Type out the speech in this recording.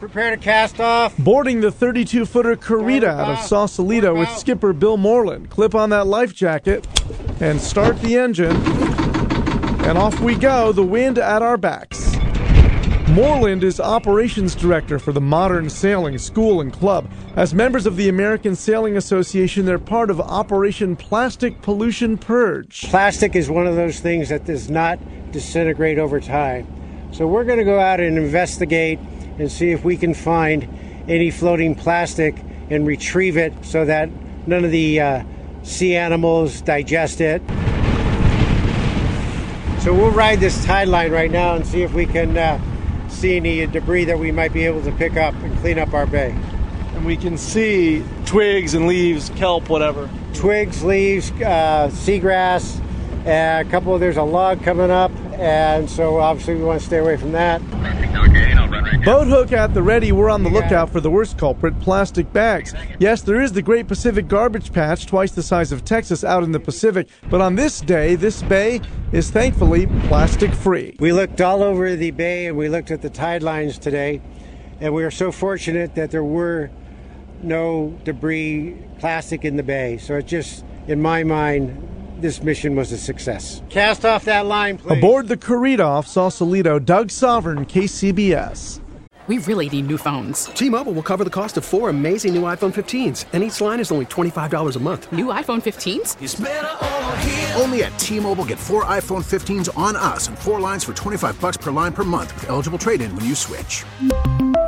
Prepare to cast off. Boarding the 32 footer Corita out of Sausalito with skipper Bill Moreland. Clip on that life jacket and start the engine. And off we go, the wind at our backs. Moreland is operations director for the Modern Sailing School and Club. As members of the American Sailing Association, they're part of Operation Plastic Pollution Purge. Plastic is one of those things that does not disintegrate over time. So we're going to go out and investigate and see if we can find any floating plastic and retrieve it so that none of the uh, sea animals digest it. So we'll ride this tide line right now and see if we can uh, see any debris that we might be able to pick up and clean up our bay. And we can see twigs and leaves, kelp, whatever. Twigs, leaves, uh, seagrass, and a couple. There's a log coming up, and so obviously we want to stay away from that. Boat hook at the ready. We're on the lookout for the worst culprit plastic bags. Yes, there is the Great Pacific Garbage Patch, twice the size of Texas, out in the Pacific. But on this day, this bay is thankfully plastic free. We looked all over the bay and we looked at the tide lines today, and we are so fortunate that there were no debris, plastic in the bay. So it just, in my mind, this mission was a success. Cast off that line, please. Aboard the Corita off Sausalito, Doug Sovern, KCBS. We really need new phones. T-Mobile will cover the cost of four amazing new iPhone 15s, and each line is only $25 a month. New iPhone 15s? Only at T-Mobile get four iPhone 15s on us and four lines for 25 bucks per line per month with eligible trade-in when you switch.